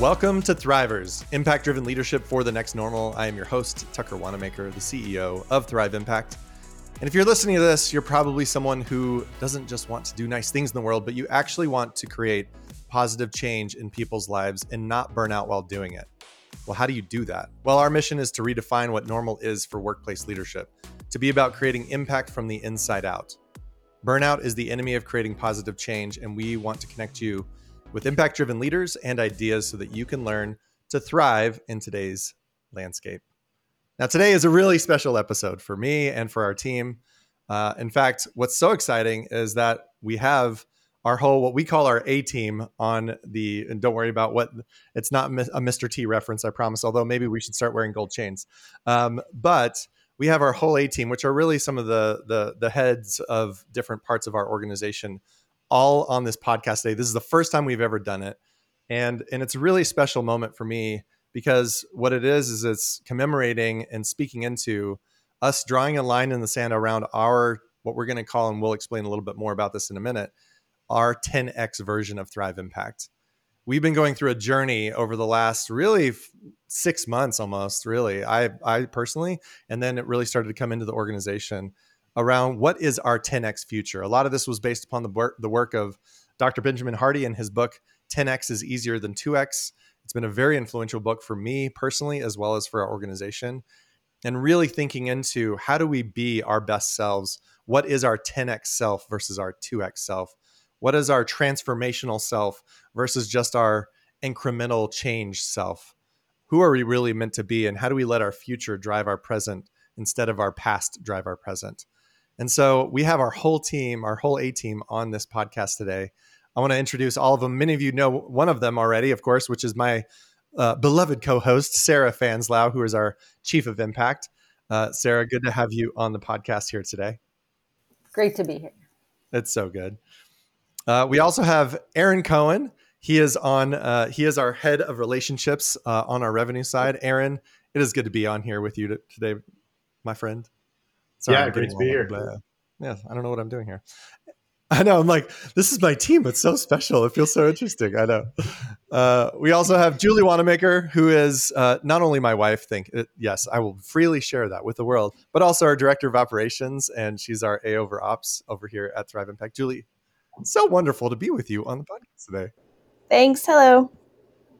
Welcome to Thrivers, impact driven leadership for the next normal. I am your host, Tucker Wanamaker, the CEO of Thrive Impact. And if you're listening to this, you're probably someone who doesn't just want to do nice things in the world, but you actually want to create positive change in people's lives and not burn out while doing it. Well, how do you do that? Well, our mission is to redefine what normal is for workplace leadership, to be about creating impact from the inside out. Burnout is the enemy of creating positive change, and we want to connect you with impact driven leaders and ideas so that you can learn to thrive in today's landscape. Now, today is a really special episode for me and for our team. Uh, in fact, what's so exciting is that we have our whole what we call our A team on the and don't worry about what it's not a Mr. T reference, I promise. Although maybe we should start wearing gold chains. Um, but we have our whole A team, which are really some of the the the heads of different parts of our organization, all on this podcast today. This is the first time we've ever done it, and and it's a really special moment for me because what it is is it's commemorating and speaking into us drawing a line in the sand around our what we're going to call and we'll explain a little bit more about this in a minute our 10x version of thrive impact. We've been going through a journey over the last really six months almost really i i personally and then it really started to come into the organization around what is our 10x future a lot of this was based upon the work the work of dr benjamin hardy in his book 10x is easier than 2x it's been a very influential book for me personally, as well as for our organization. And really thinking into how do we be our best selves? What is our 10x self versus our 2x self? What is our transformational self versus just our incremental change self? Who are we really meant to be? And how do we let our future drive our present instead of our past drive our present? And so we have our whole team, our whole A team on this podcast today. I want to introduce all of them. Many of you know one of them already, of course, which is my uh, beloved co-host Sarah Fanslau, who is our chief of impact. Uh, Sarah, good to have you on the podcast here today. Great to be here. It's so good. Uh, we also have Aaron Cohen. He is on. Uh, he is our head of relationships uh, on our revenue side. Aaron, it is good to be on here with you today, my friend. Sorry, yeah, great to be here. yeah, I don't know what I'm doing here. I know. I'm like, this is my team. It's so special. It feels so interesting. I know. Uh, we also have Julie Wanamaker, who is uh, not only my wife. Think uh, yes, I will freely share that with the world, but also our director of operations, and she's our A over ops over here at Thrive Impact. Julie, so wonderful to be with you on the podcast today. Thanks. Hello.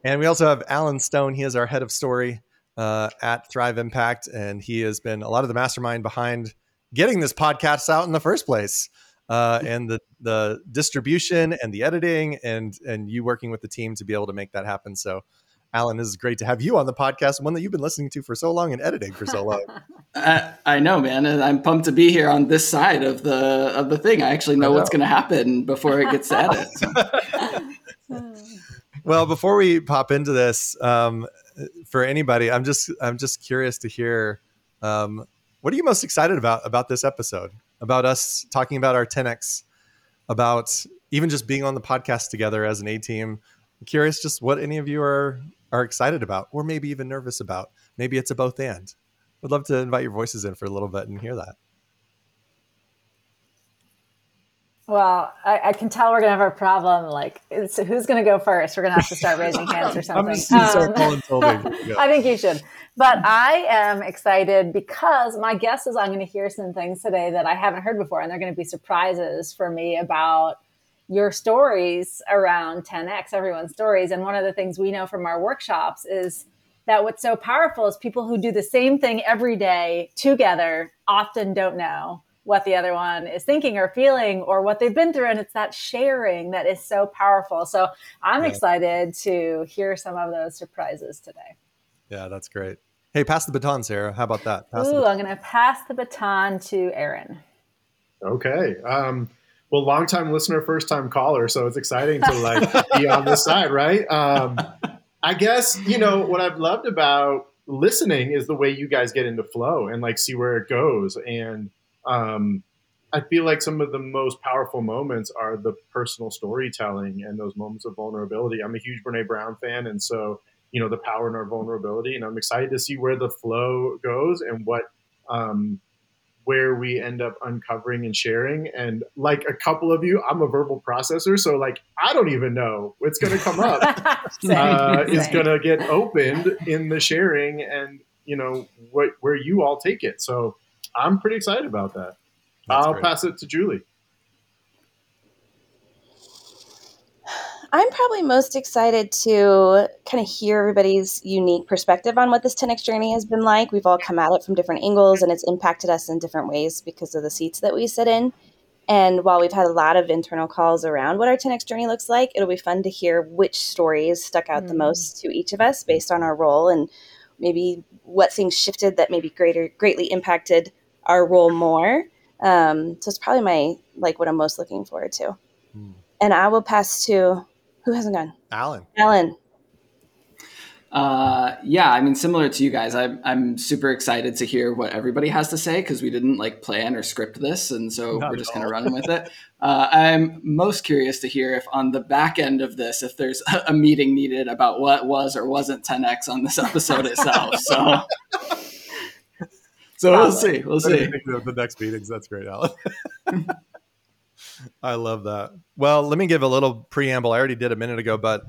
And we also have Alan Stone. He is our head of story uh, at Thrive Impact, and he has been a lot of the mastermind behind getting this podcast out in the first place uh, and the the distribution and the editing and and you working with the team to be able to make that happen. So, Alan, this is great to have you on the podcast, one that you've been listening to for so long and editing for so long. I, I, know, man, and I'm pumped to be here on this side of the of the thing. I actually know, know. what's going to happen before it gets added. well, before we pop into this, um, for anybody, I'm just I'm just curious to hear. Um, what are you most excited about about this episode? about us talking about our 10x, about even just being on the podcast together as an A team. I'm curious just what any of you are are excited about, or maybe even nervous about. Maybe it's a both and. Would love to invite your voices in for a little bit and hear that. Well, I, I, can tell we're gonna have a problem. Like, who's gonna go first? We're gonna have to start raising hands or something. Um, I think you should. But I am excited because my guess is I'm going to hear some things today that I haven't heard before, and they're going to be surprises for me about your stories around 10x, everyone's stories. And one of the things we know from our workshops is that what's so powerful is people who do the same thing every day together often don't know what the other one is thinking or feeling or what they've been through. And it's that sharing that is so powerful. So I'm yeah. excited to hear some of those surprises today. Yeah, that's great. Hey, pass the baton, Sarah. How about that? Pass Ooh, I'm going to pass the baton to Aaron. Okay. Um, well, long time listener, first time caller, so it's exciting to like be on this side, right? Um, I guess you know what I've loved about listening is the way you guys get into flow and like see where it goes. And um, I feel like some of the most powerful moments are the personal storytelling and those moments of vulnerability. I'm a huge Brene Brown fan, and so you know the power in our vulnerability and i'm excited to see where the flow goes and what um, where we end up uncovering and sharing. And like a couple of you, I'm a verbal processor, so like I don't even know what's going to come up. same, uh, same. Is going to get opened in the sharing, and you know what where you all take it. So I'm pretty excited about that. That's I'll great. pass it to Julie. I'm probably most excited to kind of hear everybody's unique perspective on what this 10x journey has been like. We've all come at it from different angles and it's impacted us in different ways because of the seats that we sit in. And while we've had a lot of internal calls around what our 10x journey looks like, it'll be fun to hear which stories stuck out mm. the most to each of us based on our role and maybe what things shifted that maybe greater greatly impacted our role more. Um, so it's probably my like what I'm most looking forward to. Mm. And I will pass to who hasn't gone? Alan. Alan. Uh, yeah, I mean, similar to you guys, I'm I'm super excited to hear what everybody has to say because we didn't like plan or script this, and so Not we're just kind of running with it. Uh, I'm most curious to hear if on the back end of this, if there's a, a meeting needed about what was or wasn't 10x on this episode itself. So, so we'll see. We'll see. The next meetings. That's great, Alan. I love that. Well, let me give a little preamble. I already did a minute ago, but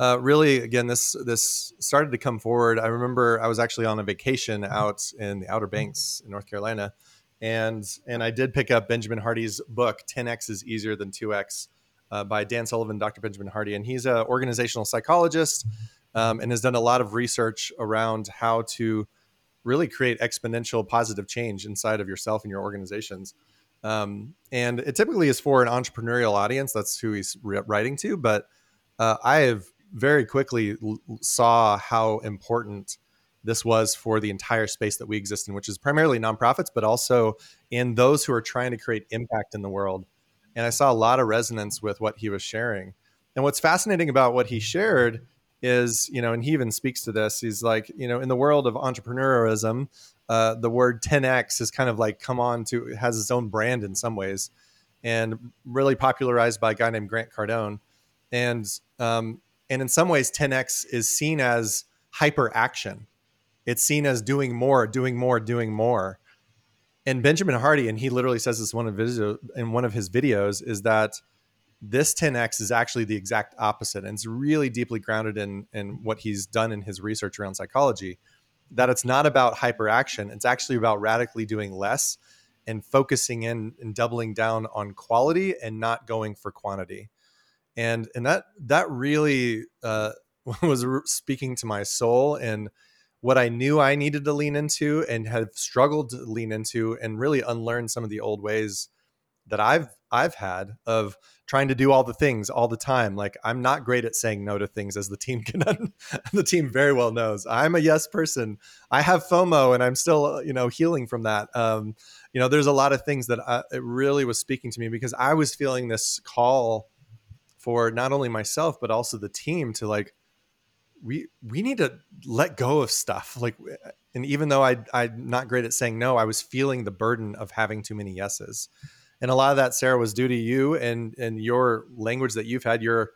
uh, really, again, this this started to come forward. I remember I was actually on a vacation out in the Outer Banks in North Carolina, and and I did pick up Benjamin Hardy's book, 10x is easier than 2x, uh, by Dan Sullivan, Dr. Benjamin Hardy, and he's an organizational psychologist um, and has done a lot of research around how to really create exponential positive change inside of yourself and your organizations. Um, and it typically is for an entrepreneurial audience. That's who he's writing to. But uh, I have very quickly l- saw how important this was for the entire space that we exist in, which is primarily nonprofits, but also in those who are trying to create impact in the world. And I saw a lot of resonance with what he was sharing. And what's fascinating about what he shared is, you know, and he even speaks to this. He's like, you know, in the world of entrepreneurism, uh, the word 10x has kind of like come on to has its own brand in some ways and really popularized by a guy named grant cardone. And um, and in some ways 10x is seen as hyper action it's seen as doing more doing more doing more. And benjamin hardy and he literally says this one of in one of his videos is that this 10x is actually the exact opposite and it's really deeply grounded in in what he's done in his research around psychology that it's not about hyperaction. It's actually about radically doing less and focusing in and doubling down on quality and not going for quantity. And and that that really uh, was speaking to my soul and what I knew I needed to lean into and have struggled to lean into and really unlearn some of the old ways that I've I've had of trying to do all the things all the time. Like I'm not great at saying no to things, as the team can the team very well knows. I'm a yes person. I have FOMO, and I'm still uh, you know healing from that. Um, you know, there's a lot of things that I, it really was speaking to me because I was feeling this call for not only myself but also the team to like we we need to let go of stuff like and even though I I'm not great at saying no, I was feeling the burden of having too many yeses and a lot of that sarah was due to you and and your language that you've had your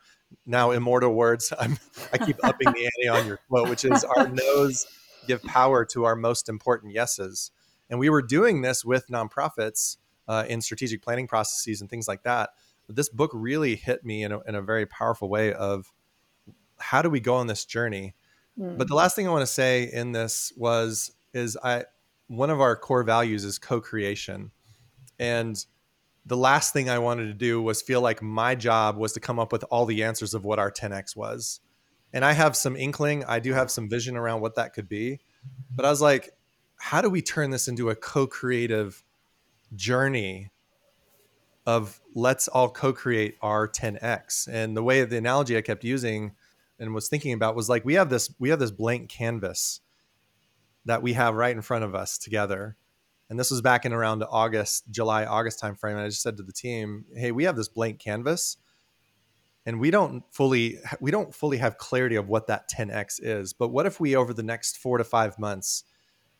now immortal words. I'm i keep upping the ante on your quote which is our no's give power to our most important yeses. And we were doing this with nonprofits uh, in strategic planning processes and things like that. But this book really hit me in a, in a very powerful way of how do we go on this journey? Mm. but the last thing i want to say in this was is i one of our core values is co-creation. And the last thing I wanted to do was feel like my job was to come up with all the answers of what our 10x was. And I have some inkling, I do have some vision around what that could be. But I was like, how do we turn this into a co creative journey of let's all co create our 10x? And the way the analogy I kept using and was thinking about was like, we have this, we have this blank canvas that we have right in front of us together and this was back in around August, July, August timeframe. And I just said to the team, "Hey, we have this blank canvas, and we don't fully we don't fully have clarity of what that 10x is. But what if we over the next four to five months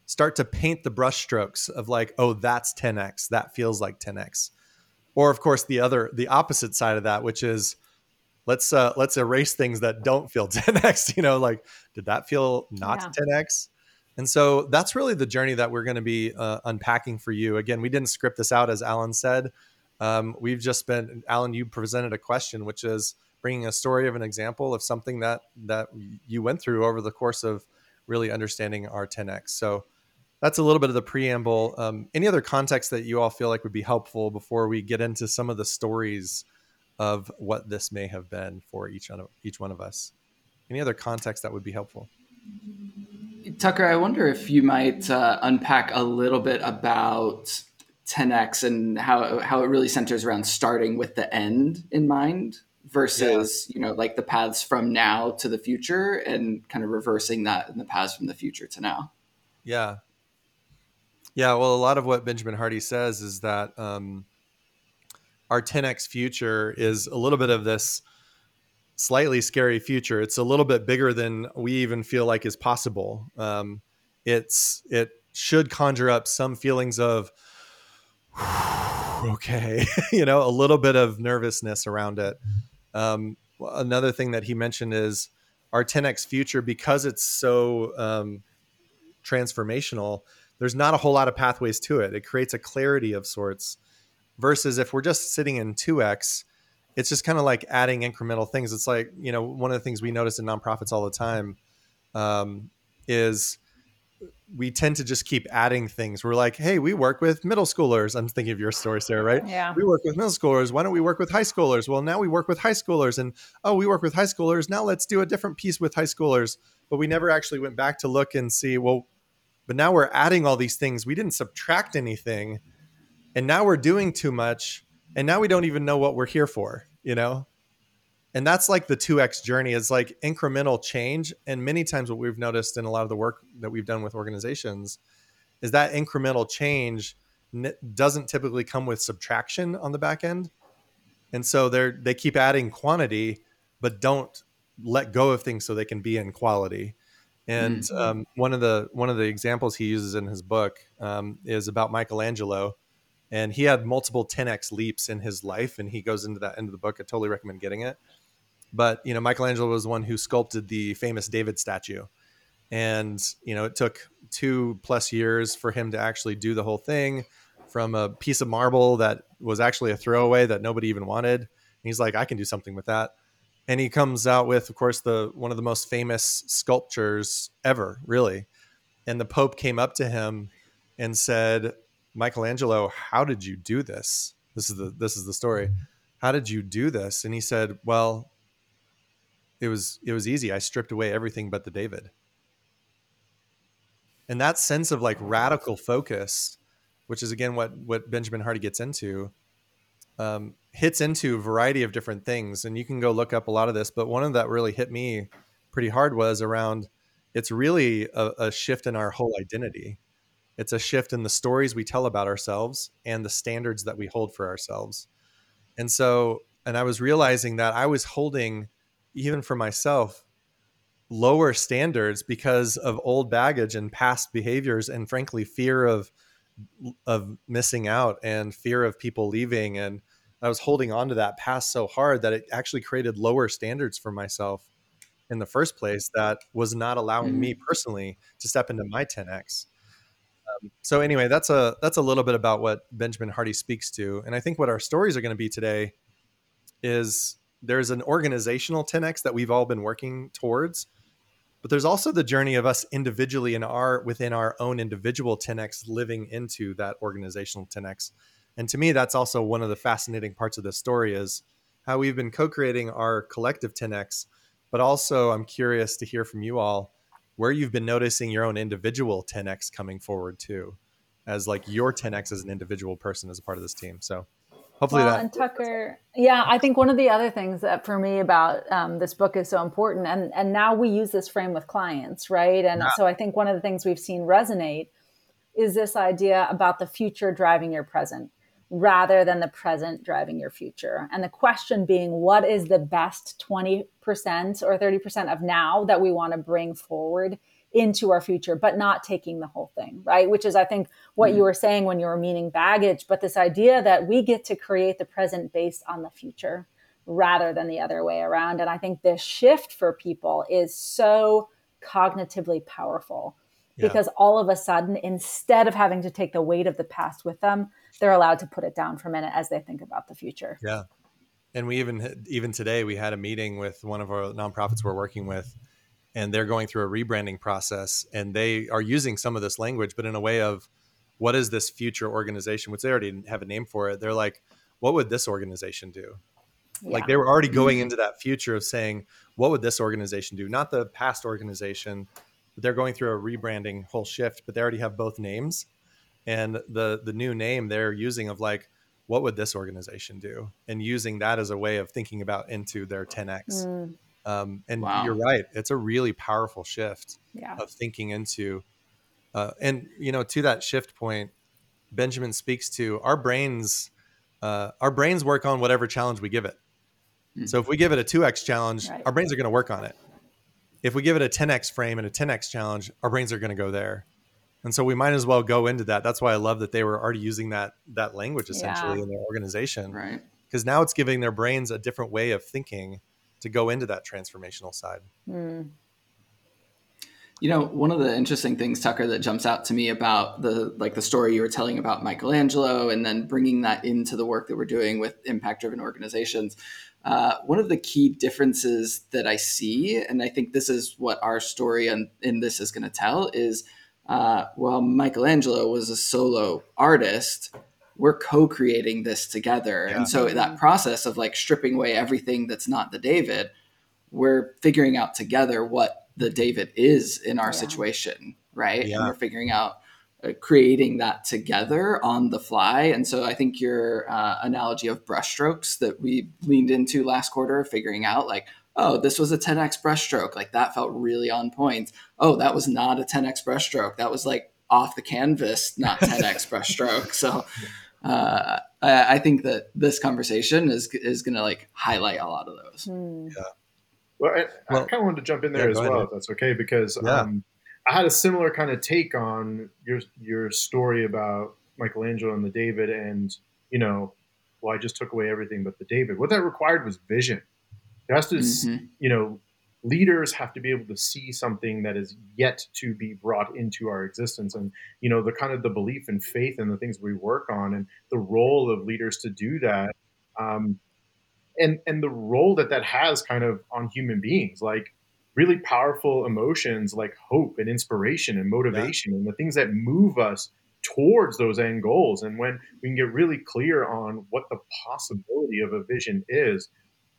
start to paint the brushstrokes of like, oh, that's 10x, that feels like 10x, or of course the other the opposite side of that, which is let's uh, let's erase things that don't feel 10x. You know, like did that feel not yeah. 10x? And so that's really the journey that we're going to be uh, unpacking for you. Again, we didn't script this out, as Alan said. Um, we've just been, Alan, you presented a question, which is bringing a story of an example of something that that you went through over the course of really understanding our 10x. So that's a little bit of the preamble. Um, any other context that you all feel like would be helpful before we get into some of the stories of what this may have been for each one of, each one of us? Any other context that would be helpful? Tucker, I wonder if you might uh, unpack a little bit about 10x and how how it really centers around starting with the end in mind versus yeah. you know like the paths from now to the future and kind of reversing that in the paths from the future to now. Yeah, yeah, well, a lot of what Benjamin Hardy says is that um, our 10x future is a little bit of this slightly scary future. It's a little bit bigger than we even feel like is possible. Um, it's it should conjure up some feelings of okay, you know, a little bit of nervousness around it. Um, another thing that he mentioned is our 10x future because it's so um, transformational there's not a whole lot of pathways to it. It creates a clarity of sorts. Versus if we're just sitting in 2x, it's just kind of like adding incremental things. It's like, you know, one of the things we notice in nonprofits all the time um, is we tend to just keep adding things. We're like, hey, we work with middle schoolers. I'm thinking of your story, Sarah, right? Yeah. We work with middle schoolers. Why don't we work with high schoolers? Well, now we work with high schoolers. And oh, we work with high schoolers. Now let's do a different piece with high schoolers. But we never actually went back to look and see, well, but now we're adding all these things. We didn't subtract anything. And now we're doing too much. And now we don't even know what we're here for, you know? And that's like the 2x journey is like incremental change. And many times what we've noticed in a lot of the work that we've done with organizations is that incremental change doesn't typically come with subtraction on the back end. And so they're they keep adding quantity, but don't let go of things so they can be in quality. And mm-hmm. um, one of the one of the examples he uses in his book um, is about Michelangelo, and he had multiple 10x leaps in his life, and he goes into that end of the book. I totally recommend getting it. But you know, Michelangelo was the one who sculpted the famous David statue, and you know, it took two plus years for him to actually do the whole thing from a piece of marble that was actually a throwaway that nobody even wanted. And he's like, I can do something with that and he comes out with of course the one of the most famous sculptures ever really and the pope came up to him and said michelangelo how did you do this? This is the this is the story. How did you do this? And he said well it was it was easy. I stripped away everything but the david. And that sense of like radical focus which is again what what benjamin hardy gets into um, hits into a variety of different things. And you can go look up a lot of this but one of that really hit me pretty hard was around it's really a, a, shift in our whole identity it's a shift in the stories we tell about ourselves and the standards that we hold for ourselves and so and i was realizing that i was holding even for myself lower standards because of old baggage and past behaviors and frankly fear of of missing out and fear of people leaving and I was holding on to that past so hard that it actually created lower standards for myself in the first place that was not allowing mm-hmm. me personally to step into my 10x. Um, so anyway, that's a that's a little bit about what Benjamin Hardy speaks to, and I think what our stories are going to be today is there's an organizational 10x that we've all been working towards, but there's also the journey of us individually in our within our own individual 10x living into that organizational 10x and to me, that's also one of the fascinating parts of this story is how we've been co-creating our collective 10x. But also, I'm curious to hear from you all where you've been noticing your own individual 10x coming forward too, as like your 10x as an individual person as a part of this team. So hopefully well, that and tucker yeah i think one of the other things that for me about um, this book is so important and and now we use this frame with clients right and yeah. so i think one of the things we've seen resonate is this idea about the future driving your present rather than the present driving your future. And the question being, what is the best 20% or 30% of now that we want to bring forward into our future, but not taking the whole thing, right? Which is, I think, what mm-hmm. you were saying when you were meaning baggage, but this idea that we get to create the present based on the future rather than the other way around. And I think this shift for people is so cognitively powerful because all of a sudden, instead of having to take the weight of the past with them, they're allowed to put it down for a minute as they think about the future. Yeah. And we even, even today, we had a meeting with one of our nonprofits we're working with, and they're going through a rebranding process and they are using some of this language, but in a way of what is this future organization, which they already have a name for it. They're like, what would this organization do? Yeah. Like they were already going into that future of saying, what would this organization do? Not the past organization. They're going through a rebranding whole shift, but they already have both names. And the the new name they're using of like, what would this organization do? And using that as a way of thinking about into their 10x. Mm. Um, and wow. you're right; it's a really powerful shift yeah. of thinking into. Uh, and you know, to that shift point, Benjamin speaks to our brains. Uh, our brains work on whatever challenge we give it. So if we give it a 2x challenge, right. our brains are going to work on it. If we give it a 10x frame and a 10x challenge, our brains are going to go there. And so we might as well go into that. That's why I love that they were already using that that language essentially yeah. in their organization. Right. Because now it's giving their brains a different way of thinking to go into that transformational side. Mm. You know, one of the interesting things, Tucker, that jumps out to me about the like the story you were telling about Michelangelo, and then bringing that into the work that we're doing with impact-driven organizations. Uh, one of the key differences that I see, and I think this is what our story in, in this is going to tell, is uh, while Michelangelo was a solo artist, we're co-creating this together, yeah. and so that process of like stripping away everything that's not the David, we're figuring out together what the David is in our yeah. situation, right? Yeah. And we're figuring out creating that together on the fly. And so I think your uh, analogy of brushstrokes that we leaned into last quarter, figuring out like, oh, this was a 10x brushstroke, like that felt really on point. Oh, that was not a 10x brushstroke. That was like off the canvas, not 10x brushstroke. So uh, I, I, think that this conversation is is going to like highlight a lot of those. Mm. Yeah. Well, I, well, I kind of wanted to jump in there yeah, as well, ahead. if that's okay, because yeah. um, I had a similar kind of take on your your story about Michelangelo and the David, and you know, well, I just took away everything but the David. What that required was vision. It has to, mm-hmm. you know, leaders have to be able to see something that is yet to be brought into our existence, and you know, the kind of the belief and faith in the things we work on, and the role of leaders to do that. Um, and and the role that that has kind of on human beings like really powerful emotions like hope and inspiration and motivation yeah. and the things that move us towards those end goals and when we can get really clear on what the possibility of a vision is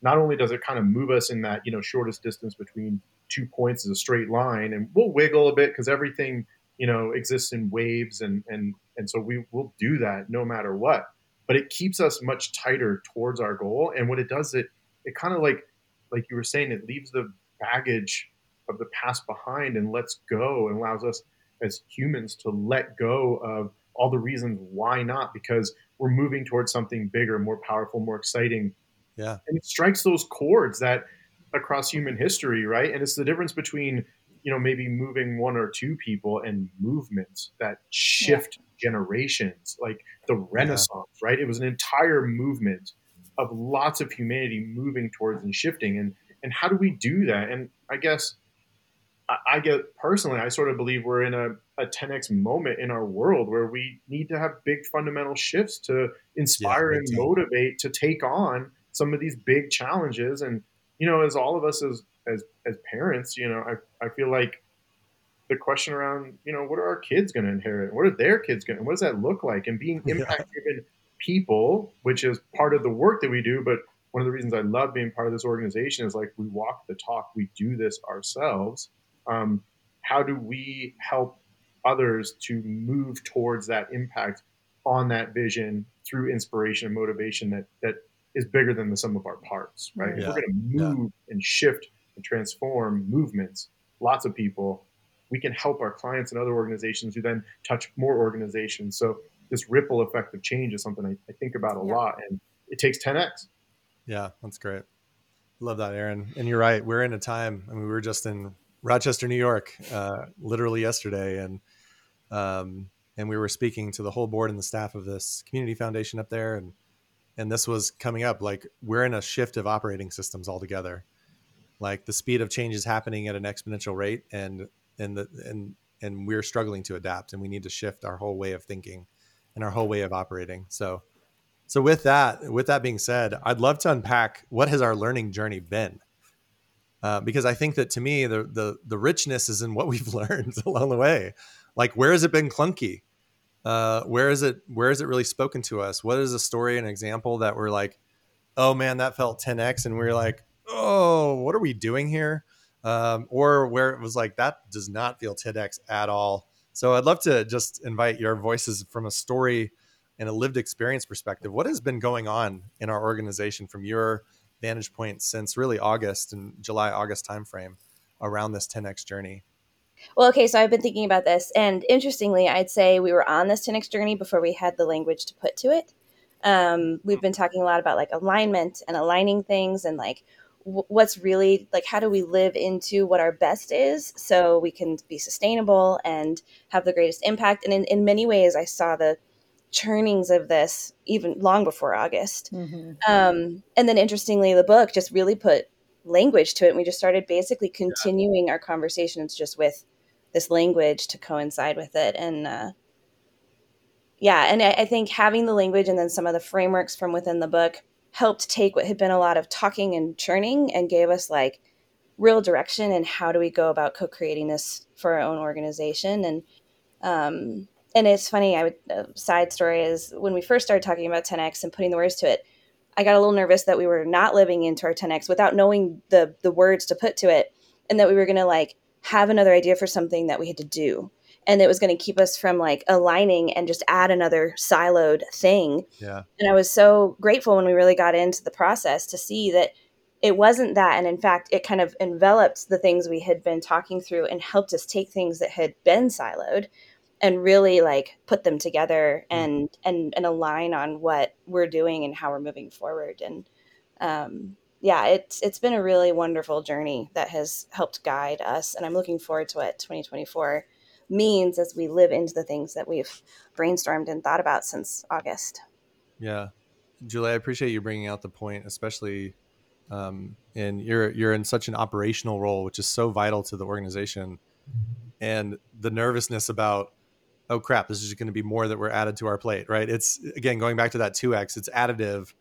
not only does it kind of move us in that you know shortest distance between two points is a straight line and we'll wiggle a bit because everything you know exists in waves and and and so we will do that no matter what but it keeps us much tighter towards our goal. And what it does, it it kind of like like you were saying, it leaves the baggage of the past behind and lets go and allows us as humans to let go of all the reasons why not because we're moving towards something bigger, more powerful, more exciting. Yeah. And it strikes those chords that across human history, right? And it's the difference between, you know, maybe moving one or two people and movements that shift generations, like the Renaissance, yeah. right? It was an entire movement of lots of humanity moving towards and shifting. And and how do we do that? And I guess I, I get personally, I sort of believe we're in a, a 10x moment in our world where we need to have big fundamental shifts to inspire yeah, and motivate to take on some of these big challenges. And you know, as all of us as as as parents, you know, I I feel like the question around, you know, what are our kids going to inherit? What are their kids going to, what does that look like? And being impact driven people, which is part of the work that we do. But one of the reasons I love being part of this organization is like we walk the talk, we do this ourselves. Um, how do we help others to move towards that impact on that vision through inspiration and motivation that, that is bigger than the sum of our parts, right? Yeah. If we're going to move yeah. and shift and transform movements, lots of people, we can help our clients and other organizations who then touch more organizations. So this ripple effect of change is something I, I think about a yeah. lot, and it takes 10x. Yeah, that's great. Love that, Aaron. And you're right. We're in a time. I mean, we were just in Rochester, New York, uh, literally yesterday, and um, and we were speaking to the whole board and the staff of this community foundation up there, and and this was coming up. Like we're in a shift of operating systems altogether. Like the speed of change is happening at an exponential rate, and and the and and we're struggling to adapt and we need to shift our whole way of thinking and our whole way of operating so so with that with that being said i'd love to unpack what has our learning journey been? Uh, because i think that to me the, the the richness is in what we've learned along the way. Like where has it been clunky? Uh, where is it where is it really spoken to us? What is a story an example that we're like oh man that felt 10x and we we're like oh what are we doing here? Um, or where it was like that does not feel 10x at all. So I'd love to just invite your voices from a story and a lived experience perspective. What has been going on in our organization from your vantage point since really August and July August timeframe around this 10x journey? Well, okay, so I've been thinking about this, and interestingly, I'd say we were on this 10x journey before we had the language to put to it. Um, we've been talking a lot about like alignment and aligning things and like what's really like how do we live into what our best is so we can be sustainable and have the greatest impact and in, in many ways i saw the churnings of this even long before august mm-hmm. um, and then interestingly the book just really put language to it and we just started basically continuing yeah. our conversations just with this language to coincide with it and uh, yeah and I, I think having the language and then some of the frameworks from within the book helped take what had been a lot of talking and churning and gave us like real direction and how do we go about co-creating this for our own organization and um and it's funny i would uh, side story is when we first started talking about 10x and putting the words to it i got a little nervous that we were not living into our 10x without knowing the the words to put to it and that we were going to like have another idea for something that we had to do and it was going to keep us from like aligning and just add another siloed thing. Yeah. And I was so grateful when we really got into the process to see that it wasn't that and in fact it kind of enveloped the things we had been talking through and helped us take things that had been siloed and really like put them together mm. and and and align on what we're doing and how we're moving forward and um yeah it's it's been a really wonderful journey that has helped guide us and i'm looking forward to what 2024 means as we live into the things that we've brainstormed and thought about since August. Yeah, Julie, I appreciate you bringing out the point, especially um, and you're you're in such an operational role, which is so vital to the organization, and the nervousness about oh crap, this is going to be more that we're added to our plate, right? It's again going back to that two x, it's additive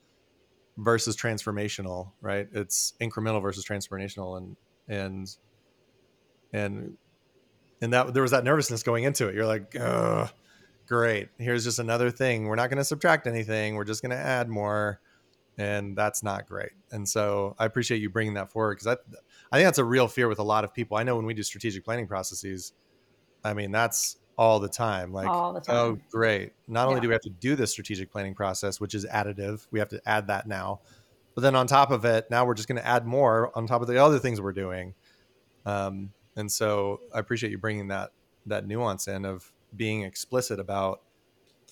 versus transformational, right? It's incremental versus transformational, and and and and that there was that nervousness going into it. You're like, great. Here's just another thing. We're not going to subtract anything. We're just going to add more, and that's not great. And so I appreciate you bringing that forward because I, I think that's a real fear with a lot of people. I know when we do strategic planning processes, I mean that's all the time. Like, the time. oh, great. Not only yeah. do we have to do this strategic planning process, which is additive, we have to add that now. But then on top of it, now we're just going to add more on top of the other things we're doing. Um, and so I appreciate you bringing that that nuance in of being explicit about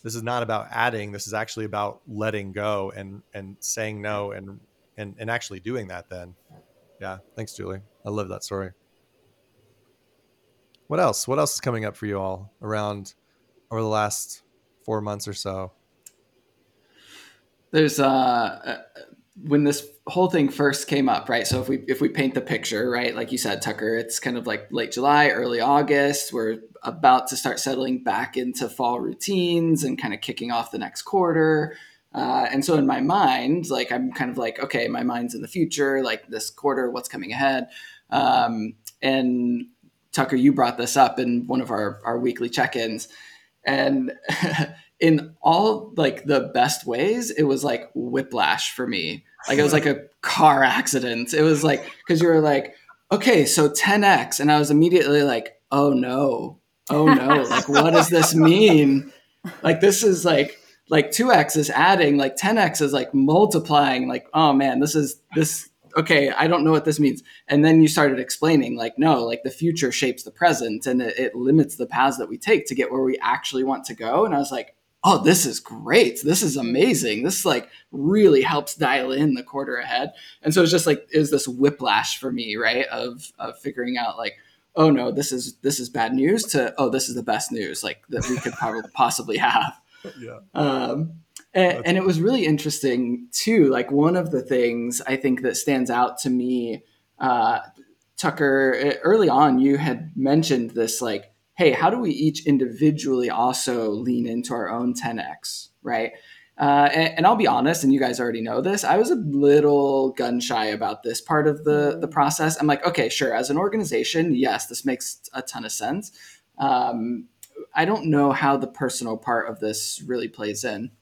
this is not about adding this is actually about letting go and and saying no and and and actually doing that then yeah thanks julie i love that story what else what else is coming up for you all around over the last four months or so there's uh when this whole thing first came up, right? So if we if we paint the picture, right, like you said, Tucker, it's kind of like late July, early August. We're about to start settling back into fall routines and kind of kicking off the next quarter. Uh, and so in my mind, like I'm kind of like, okay, my mind's in the future, like this quarter, what's coming ahead. Um, and Tucker, you brought this up in one of our our weekly check-ins, and in all like the best ways, it was like whiplash for me. Like it was like a car accident. It was like because you were like, okay, so 10x, and I was immediately like, oh no, oh no, like what does this mean? Like this is like like 2x is adding, like 10x is like multiplying. Like oh man, this is this okay, I don't know what this means. And then you started explaining, like, no, like the future shapes the present and it, it, limits the paths that we take to get where we actually want to go. And I was like, oh, this is great. This is amazing. This like really helps dial in the quarter ahead. And so it's just like is this whiplash for me, right? Of of figuring out like, oh no, this is this is bad news to oh, this is the best news like that we could probably possibly have. Yeah. Um and, and it was really interesting too. Like one of the things I think that stands out to me, uh, Tucker, early on, you had mentioned this like hey, how do we each individually also lean into our own 10x, right? Uh, and, and, I'll be honest, and you guys already know this. I was a little gun shy about this part of the the process. I'm like, okay, sure. As an organization, yes, this makes a ton of sense. Um, I don't know how the personal part of this really plays in.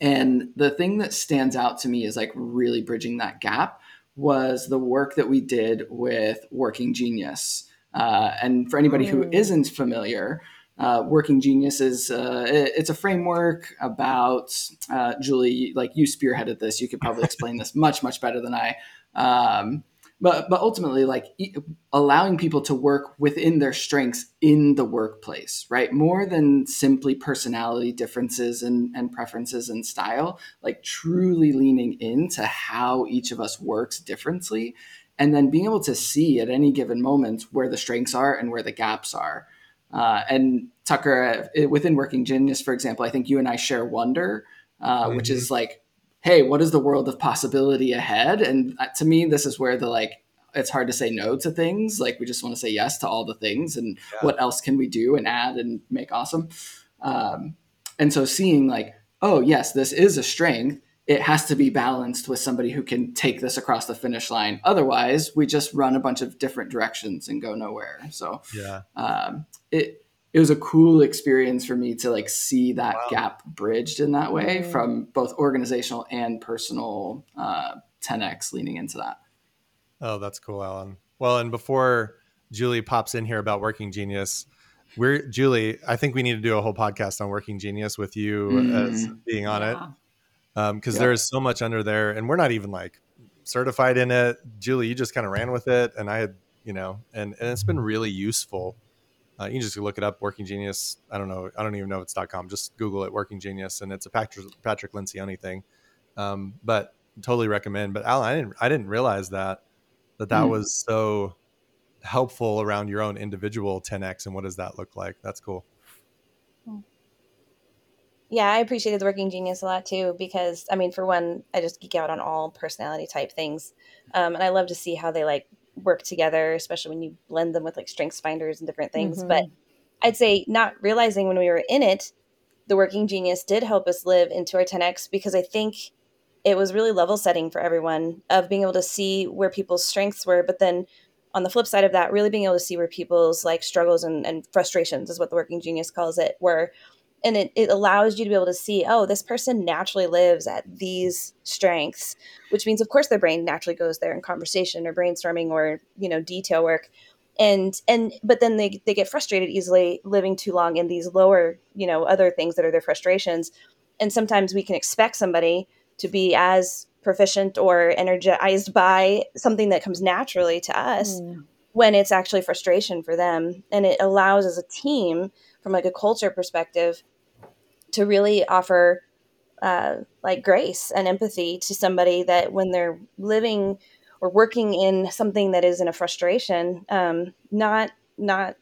And the thing that stands out to me is like really bridging that gap was the work that we did with Working Genius. Uh, and for anybody who mm. isn't familiar, uh, Working Genius is uh, it's a framework about uh, Julie. Like you spearheaded this, you could probably explain this much much better than I. Um, but but ultimately like allowing people to work within their strengths in the workplace right more than simply personality differences and, and preferences and style like truly leaning into how each of us works differently and then being able to see at any given moment where the strengths are and where the gaps are uh, and tucker uh, within working genius for example i think you and i share wonder uh, mm-hmm. which is like hey, what is the world of possibility ahead? And uh, to me, this is where the like, it's hard to say no to things. Like we just want to say yes to all the things and yeah. what else can we do and add and make awesome. Um, and so seeing like, oh yes, this is a strength. It has to be balanced with somebody who can take this across the finish line. Otherwise, we just run a bunch of different directions and go nowhere. So yeah, um, it it was a cool experience for me to like see that wow. gap bridged in that way mm. from both organizational and personal uh, 10x leaning into that. Oh, that's cool, Alan. Well, and before Julie pops in here about Working Genius, we're Julie. I think we need to do a whole podcast on Working Genius with you mm. as being on yeah. it, because um, there is so much under there, and we're not even like certified in it. Julie, you just kind of ran with it, and I had, you know, and and it's been really useful uh, you can just look it up, Working Genius. I don't know. I don't even know if it's .com. Just Google it, Working Genius, and it's a Patrick, Patrick Lencioni thing. Um, but totally recommend. But Alan, I didn't I didn't realize that that that mm. was so helpful around your own individual 10x and what does that look like? That's cool. Yeah, I appreciated the Working Genius a lot too because I mean, for one, I just geek out on all personality type things, um, and I love to see how they like work together, especially when you blend them with like strengths finders and different things. Mm-hmm. But I'd say not realizing when we were in it, the working genius did help us live into our 10x because I think it was really level setting for everyone of being able to see where people's strengths were, but then on the flip side of that, really being able to see where people's like struggles and, and frustrations is what the working genius calls it, were and it, it allows you to be able to see oh this person naturally lives at these strengths which means of course their brain naturally goes there in conversation or brainstorming or you know detail work. And and but then they, they get frustrated easily living too long in these lower you know other things that are their frustrations. And sometimes we can expect somebody to be as proficient or energized by something that comes naturally to us mm. when it's actually frustration for them. And it allows as a team from like a culture perspective to really offer uh, like grace and empathy to somebody that when they're living or working in something that is in a frustration, um, not not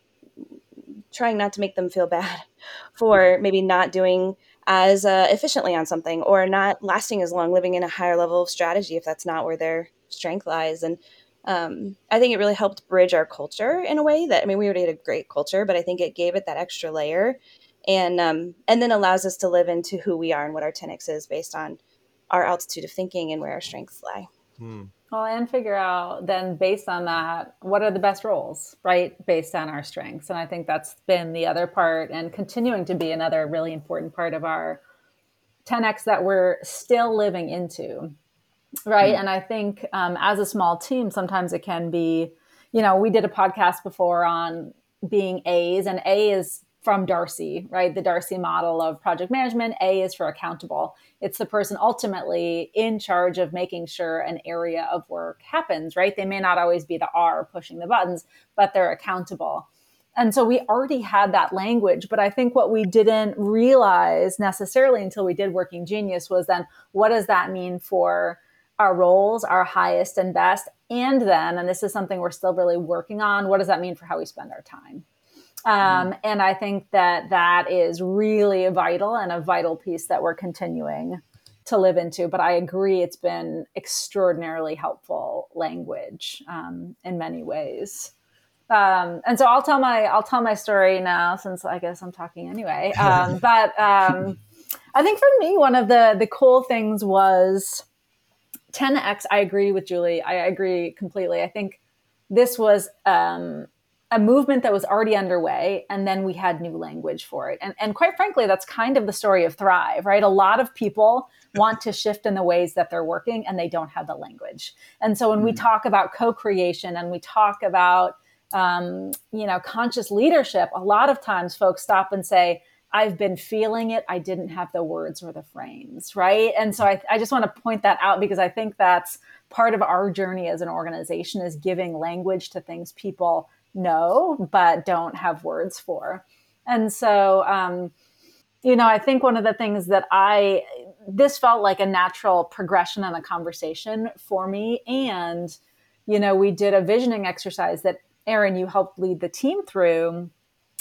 trying not to make them feel bad for maybe not doing as uh, efficiently on something or not lasting as long, living in a higher level of strategy if that's not where their strength lies. And um, I think it really helped bridge our culture in a way that I mean we already had a great culture, but I think it gave it that extra layer and um, and then allows us to live into who we are and what our 10x is based on our altitude of thinking and where our strengths lie. Hmm. Well, and figure out then based on that, what are the best roles, right? Based on our strengths. And I think that's been the other part and continuing to be another really important part of our 10X that we're still living into, right? Mm-hmm. And I think um, as a small team, sometimes it can be, you know, we did a podcast before on being A's, and A is from DARCI, right? The DARCI model of project management. A is for accountable. It's the person ultimately in charge of making sure an area of work happens, right? They may not always be the R pushing the buttons, but they're accountable. And so we already had that language, but I think what we didn't realize necessarily until we did Working Genius was then what does that mean for our roles, our highest and best? And then, and this is something we're still really working on, what does that mean for how we spend our time? Um, mm. And I think that that is really vital and a vital piece that we're continuing to live into. But I agree, it's been extraordinarily helpful language um, in many ways. Um, and so I'll tell my I'll tell my story now since I guess I'm talking anyway. Um, but um, I think for me, one of the the cool things was 10x. I agree with Julie. I agree completely. I think this was um, a movement that was already underway, and then we had new language for it. And, and quite frankly, that's kind of the story of Thrive, right? A lot of people want to shift in the ways that they're working, and they don't have the language. And so when mm-hmm. we talk about co-creation and we talk about um, you know conscious leadership, a lot of times folks stop and say, I've been feeling it. I didn't have the words or the frames, right? And so I, I just want to point that out because I think that's part of our journey as an organization is giving language to things people know but don't have words for. And so, um, you know, I think one of the things that I, this felt like a natural progression in a conversation for me. And, you know, we did a visioning exercise that Aaron, you helped lead the team through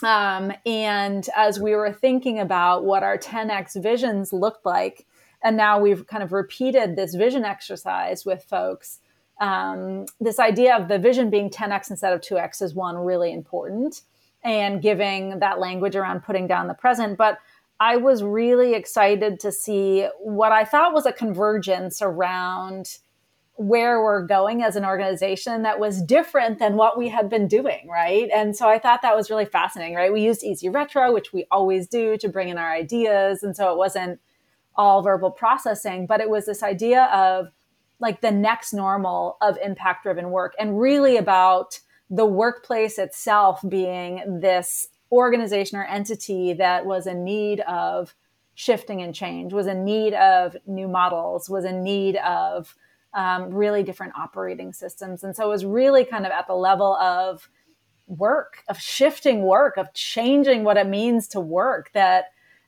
um, and as we were thinking about what our 10x visions looked like, and now we've kind of repeated this vision exercise with folks, um, this idea of the vision being 10x instead of 2x is one really important and giving that language around putting down the present. But I was really excited to see what I thought was a convergence around where we're going as an organization that was different than what we had been doing, right? And so I thought that was really fascinating, right? We used Easy Retro, which we always do to bring in our ideas. And so it wasn't all verbal processing, but it was this idea of like the next normal of impact driven work and really about the workplace itself being this organization or entity that was in need of shifting and change, was in need of new models, was in need of um, really different operating systems. And so it was really kind of at the level of work, of shifting work, of changing what it means to work that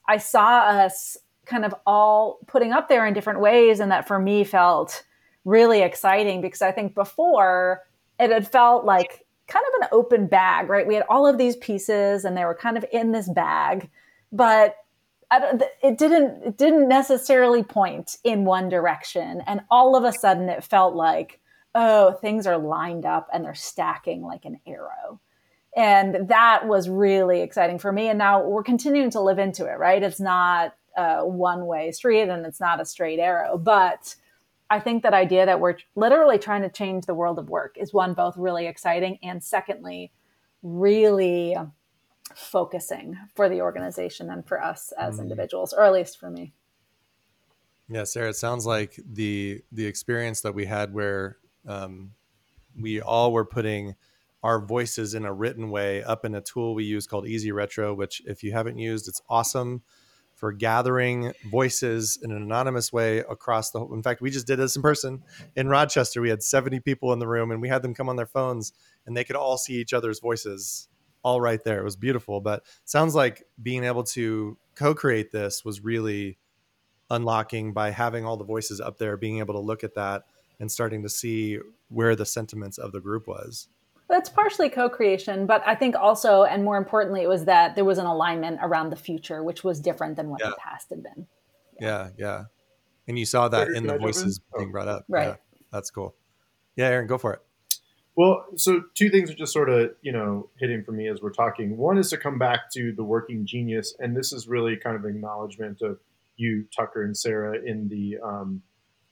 I saw us kind of all putting up there in different ways. And that for me felt really exciting because I think before it had felt like kind of an open bag, right? We had all of these pieces and they were kind of in this bag, but it didn't it didn't necessarily point in one direction. And all of a sudden it felt like oh things are lined up and they're stacking like an arrow. And that was really exciting for me. And now we're continuing to live into it right? It's not uh, a one way street and it's not a straight arrow but i think that idea that we're literally trying to change the world of work is one both really exciting and secondly really focusing for the organization and for us as mm. individuals, or at least for me. Yeah, Sarah, it sounds like the the experience that we had where um, we all were putting our voices in a written way up in a tool we use called Easy Retro, which if you haven't used, it's awesome for gathering voices in an anonymous way across the whole. in fact we just did this in person in rochester we had 70 people in the room and we had them come on their phones and they could all see each other's voices all right there. It was beautiful, but sounds like being able to co-create this was really unlocking by having all the voices up there, being able to look at that and starting to see where the sentiments of the group was. That's partially co-creation, but I think also, and more importantly, it was that there was an alignment around the future, which was different than what yeah. the past had been. Yeah. yeah, yeah. And you saw that in the voices being brought up. Right. Yeah, that's cool. Yeah, Aaron, go for it. Well, so two things are just sort of, you know, hitting for me as we're talking. One is to come back to the working genius, and this is really kind of acknowledgement of you, Tucker and Sarah, in the um,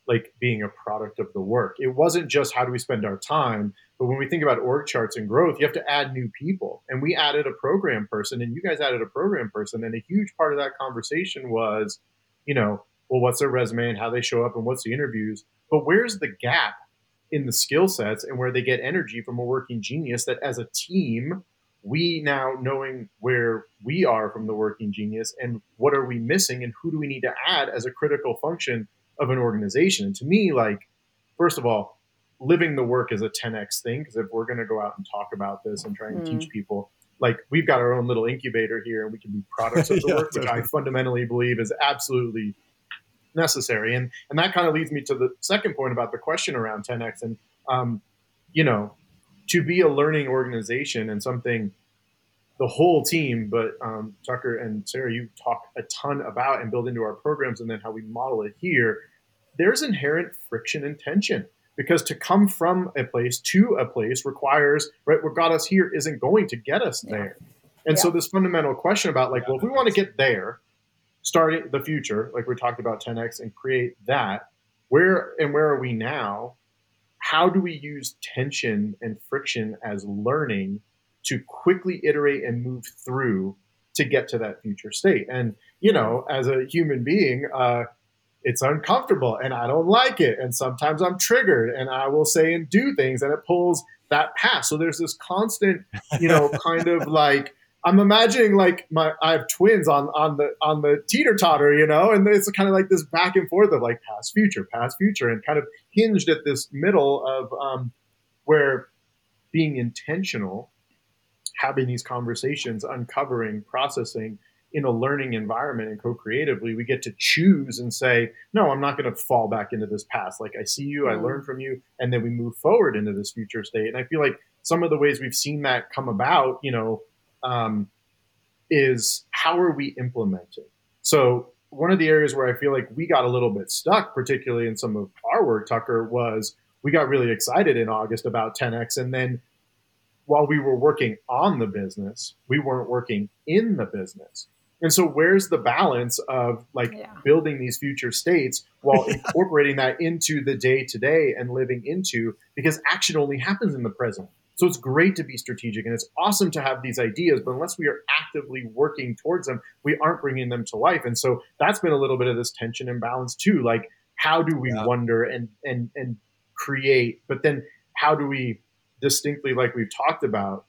like being a product of the work. It wasn't just how do we spend our time, but when we think about org charts and growth, you have to add new people. And we added a program person, and you guys added a program person, and a huge part of that conversation was, you know, well, what's their resume and how they show up and what's the interviews, but where's the gap in the skill sets and where they get energy from a working genius that as a team we now knowing where we are from the working genius and what are we missing and who do we need to add as a critical function of an organization and to me like first of all living the work is a 10x thing because if we're going to go out and talk about this and try and mm. teach people like we've got our own little incubator here and we can be products of the yeah, work which i fundamentally believe is absolutely necessary. And and that kind of leads me to the second point about the question around 10x. And um, you know, to be a learning organization and something the whole team, but um, Tucker and Sarah, you talk a ton about and build into our programs, and then how we model it here. There's inherent friction and tension because to come from a place to a place requires right what got us here isn't going to get us there. And yeah. so this fundamental question about like well if we want to get there starting the future like we talked about 10x and create that where and where are we now? How do we use tension and friction as learning to quickly iterate and move through to get to that future state? And you know as a human being uh, it's uncomfortable and I don't like it. And sometimes I'm triggered and I will say and do things and it pulls that past. So there's this constant, you know, kind of like I'm imagining like my I have twins on on the on the teeter totter, you know, and it's kind of like this back and forth of like past future, past future, and kind of hinged at this middle of um, where being intentional, having these conversations, uncovering, processing, in a learning environment and co-creatively we get to choose and say no i'm not going to fall back into this past like i see you i mm-hmm. learn from you and then we move forward into this future state and i feel like some of the ways we've seen that come about you know um, is how are we implementing so one of the areas where i feel like we got a little bit stuck particularly in some of our work tucker was we got really excited in august about 10x and then while we were working on the business, we weren't working in the business. And so, where's the balance of like yeah. building these future states while incorporating that into the day to day and living into? Because action only happens in the present. So, it's great to be strategic and it's awesome to have these ideas, but unless we are actively working towards them, we aren't bringing them to life. And so, that's been a little bit of this tension and balance too. Like, how do we yeah. wonder and and and create? But then, how do we distinctly, like we've talked about,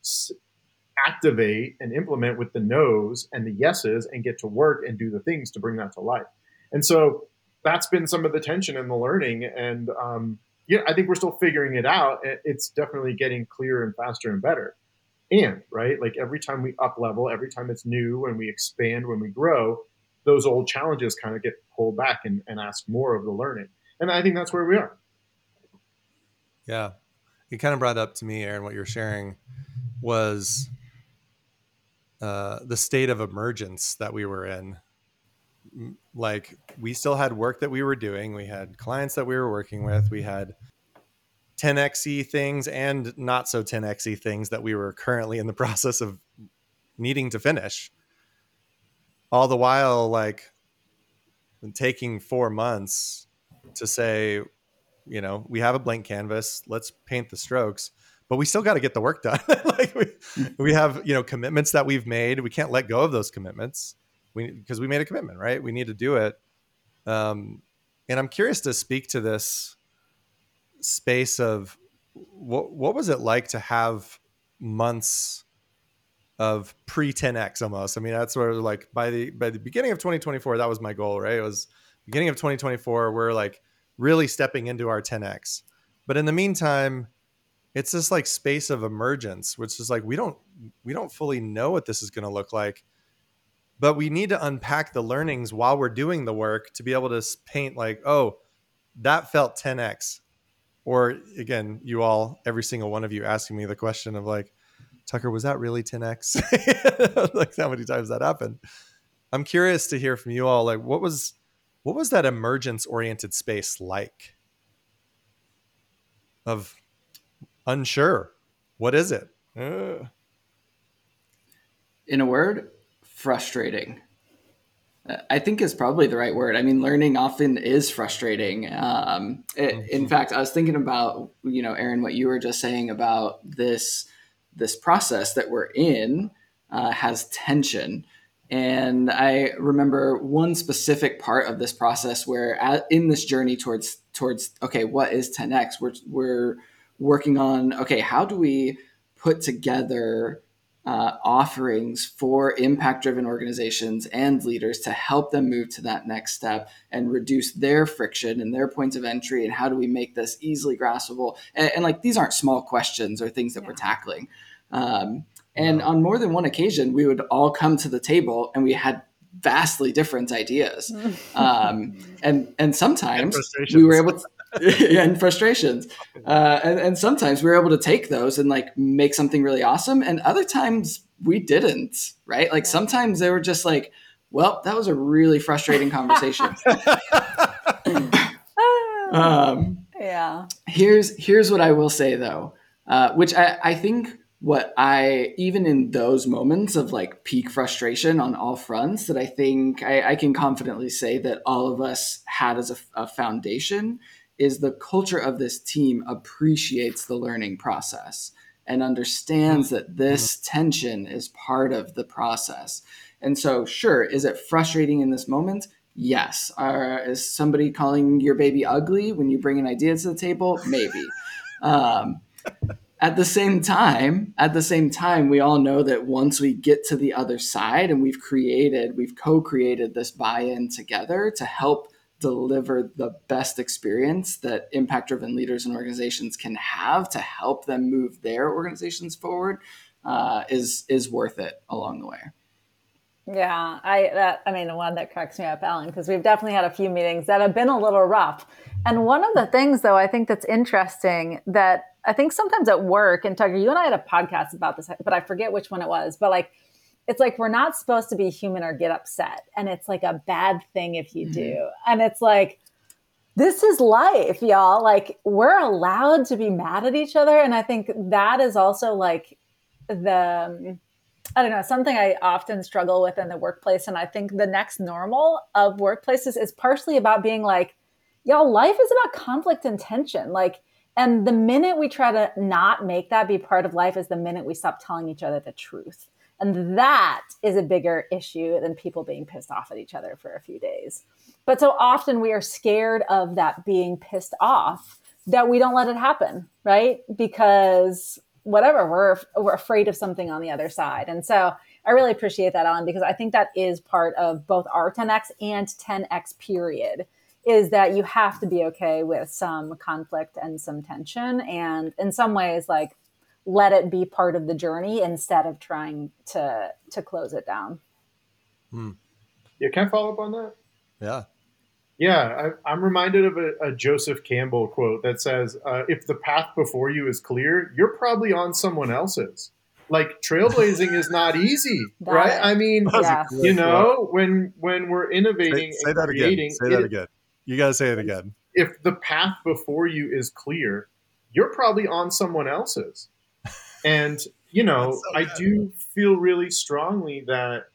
activate and implement with the no's and the yeses and get to work and do the things to bring that to life. And so that's been some of the tension and the learning. And um, yeah, I think we're still figuring it out. It's definitely getting clearer and faster and better. And right, like every time we up level, every time it's new, when we expand, when we grow, those old challenges kind of get pulled back and, and ask more of the learning. And I think that's where we are. Yeah. It kind of brought up to me, Aaron, what you're sharing was uh, the state of emergence that we were in. Like we still had work that we were doing. We had clients that we were working with. We had 10xe things and not so 10xe things that we were currently in the process of needing to finish. All the while, like taking four months to say, you know, we have a blank canvas. Let's paint the strokes but we still got to get the work done. like we, we have, you know, commitments that we've made. We can't let go of those commitments. We because we made a commitment, right? We need to do it. Um, and I'm curious to speak to this space of what what was it like to have months of pre 10x almost. I mean, that's where like by the by the beginning of 2024, that was my goal, right? It was beginning of 2024, we're like really stepping into our 10x. But in the meantime, it's this like space of emergence which is like we don't we don't fully know what this is going to look like but we need to unpack the learnings while we're doing the work to be able to paint like oh that felt 10x or again you all every single one of you asking me the question of like tucker was that really 10x like how many times that happened. I'm curious to hear from you all like what was what was that emergence oriented space like? Of unsure. What is it? Uh. In a word, frustrating. I think is probably the right word. I mean, learning often is frustrating. Um, it, mm-hmm. in fact, I was thinking about you know, Aaron, what you were just saying about this this process that we're in uh, has tension. And I remember one specific part of this process where, at, in this journey towards towards okay, what is 10x? We're we're working on okay, how do we put together uh, offerings for impact driven organizations and leaders to help them move to that next step and reduce their friction and their points of entry and how do we make this easily graspable? And, and like these aren't small questions or things that yeah. we're tackling. Um, and on more than one occasion we would all come to the table and we had vastly different ideas. Um, and and sometimes and we were able to and frustrations. Uh, and, and sometimes we were able to take those and like make something really awesome. And other times we didn't, right? Like sometimes they were just like, well, that was a really frustrating conversation. um, yeah. here's here's what I will say though, uh, which I, I think what I even in those moments of like peak frustration on all fronts that I think I, I can confidently say that all of us had as a, a foundation is the culture of this team appreciates the learning process and understands that this tension is part of the process. And so, sure, is it frustrating in this moment? Yes. Are, is somebody calling your baby ugly when you bring an idea to the table? Maybe. Um, at the same time, at the same time, we all know that once we get to the other side and we've created, we've co-created this buy-in together to help deliver the best experience that impact driven leaders and organizations can have to help them move their organizations forward uh, is is worth it along the way. Yeah, I that I mean the one that cracks me up, Alan, because we've definitely had a few meetings that have been a little rough. And one of the things though I think that's interesting that I think sometimes at work, and Tucker, you and I had a podcast about this, but I forget which one it was, but like it's like we're not supposed to be human or get upset. And it's like a bad thing if you mm-hmm. do. And it's like this is life, y'all. Like we're allowed to be mad at each other. And I think that is also like the I don't know, something I often struggle with in the workplace. And I think the next normal of workplaces is partially about being like, y'all, life is about conflict and tension. Like, and the minute we try to not make that be part of life is the minute we stop telling each other the truth. And that is a bigger issue than people being pissed off at each other for a few days. But so often we are scared of that being pissed off that we don't let it happen, right? Because whatever we're we're afraid of something on the other side and so i really appreciate that on because i think that is part of both our 10x and 10x period is that you have to be okay with some conflict and some tension and in some ways like let it be part of the journey instead of trying to to close it down hmm. yeah can i follow up on that yeah yeah, I, am reminded of a, a, Joseph Campbell quote that says, uh, "If the path before you is clear, you're probably on someone else's." Like trailblazing is not easy, that, right? I mean, yeah. you know, when when we're innovating say, say that creating, again. Say that it, again. You got to say it again. If the path before you is clear, you're probably on someone else's, and you know, so I do feel really strongly that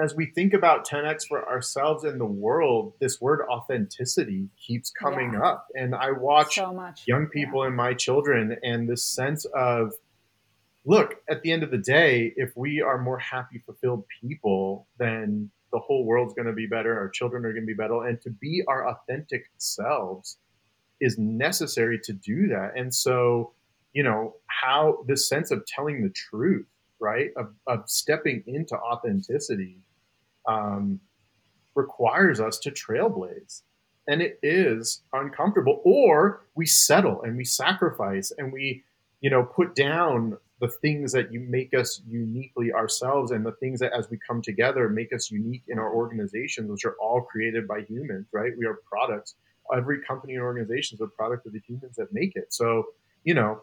as we think about 10x for ourselves in the world, this word authenticity keeps coming yeah. up. And I watch so young people yeah. and my children, and this sense of, look, at the end of the day, if we are more happy, fulfilled people, then the whole world's going to be better. Our children are going to be better. And to be our authentic selves is necessary to do that. And so, you know, how this sense of telling the truth, right? Of, of stepping into authenticity um, requires us to trailblaze. And it is uncomfortable. Or we settle and we sacrifice and we, you know, put down the things that you make us uniquely ourselves and the things that as we come together make us unique in our organizations, which are all created by humans, right? We are products. Every company and organization is a product of the humans that make it. So, you know,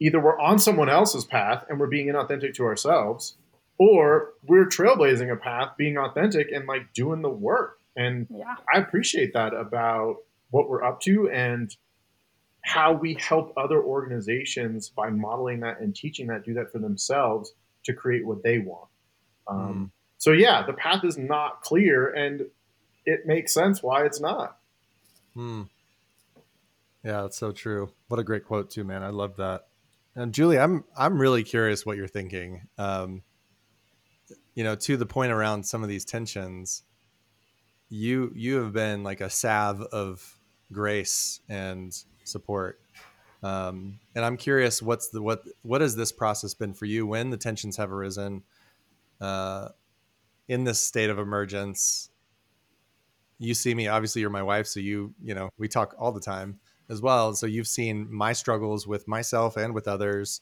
either we're on someone else's path and we're being inauthentic to ourselves, or we're trailblazing a path, being authentic and like doing the work. And yeah. I appreciate that about what we're up to and how we help other organizations by modeling that and teaching that do that for themselves to create what they want. Um, mm. So yeah, the path is not clear, and it makes sense why it's not. Hmm. Yeah, that's so true. What a great quote too, man. I love that. And Julie, I'm I'm really curious what you're thinking. Um, you know, to the point around some of these tensions, you you have been like a salve of grace and support. Um, and I'm curious, what's the what what has this process been for you when the tensions have arisen uh, in this state of emergence? You see me, obviously, you're my wife, so you you know we talk all the time as well. So you've seen my struggles with myself and with others.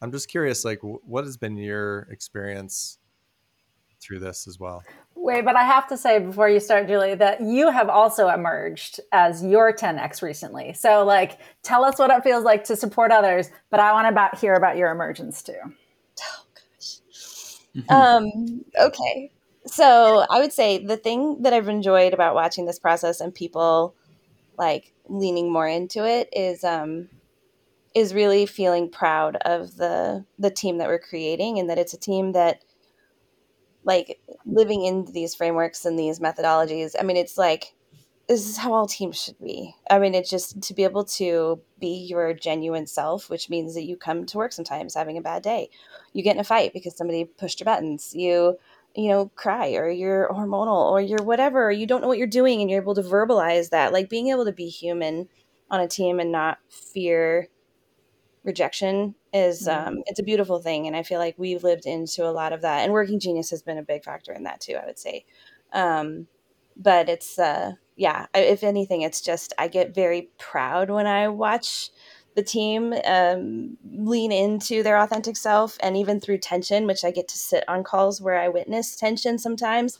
I'm just curious, like, what has been your experience through this as well. Wait, but I have to say before you start, Julie, that you have also emerged as your 10x recently. So, like, tell us what it feels like to support others. But I want to about, hear about your emergence too. Oh gosh. um, okay, so I would say the thing that I've enjoyed about watching this process and people like leaning more into it is um is really feeling proud of the the team that we're creating and that it's a team that like living into these frameworks and these methodologies i mean it's like this is how all teams should be. I mean it's just to be able to be your genuine self which means that you come to work sometimes having a bad day. You get in a fight because somebody pushed your buttons. You you know cry or you're hormonal or you're whatever or you don't know what you're doing and you're able to verbalize that like being able to be human on a team and not fear rejection is mm-hmm. um, it's a beautiful thing and i feel like we've lived into a lot of that and working genius has been a big factor in that too i would say um, but it's uh, yeah if anything it's just i get very proud when i watch the team um, lean into their authentic self and even through tension which i get to sit on calls where i witness tension sometimes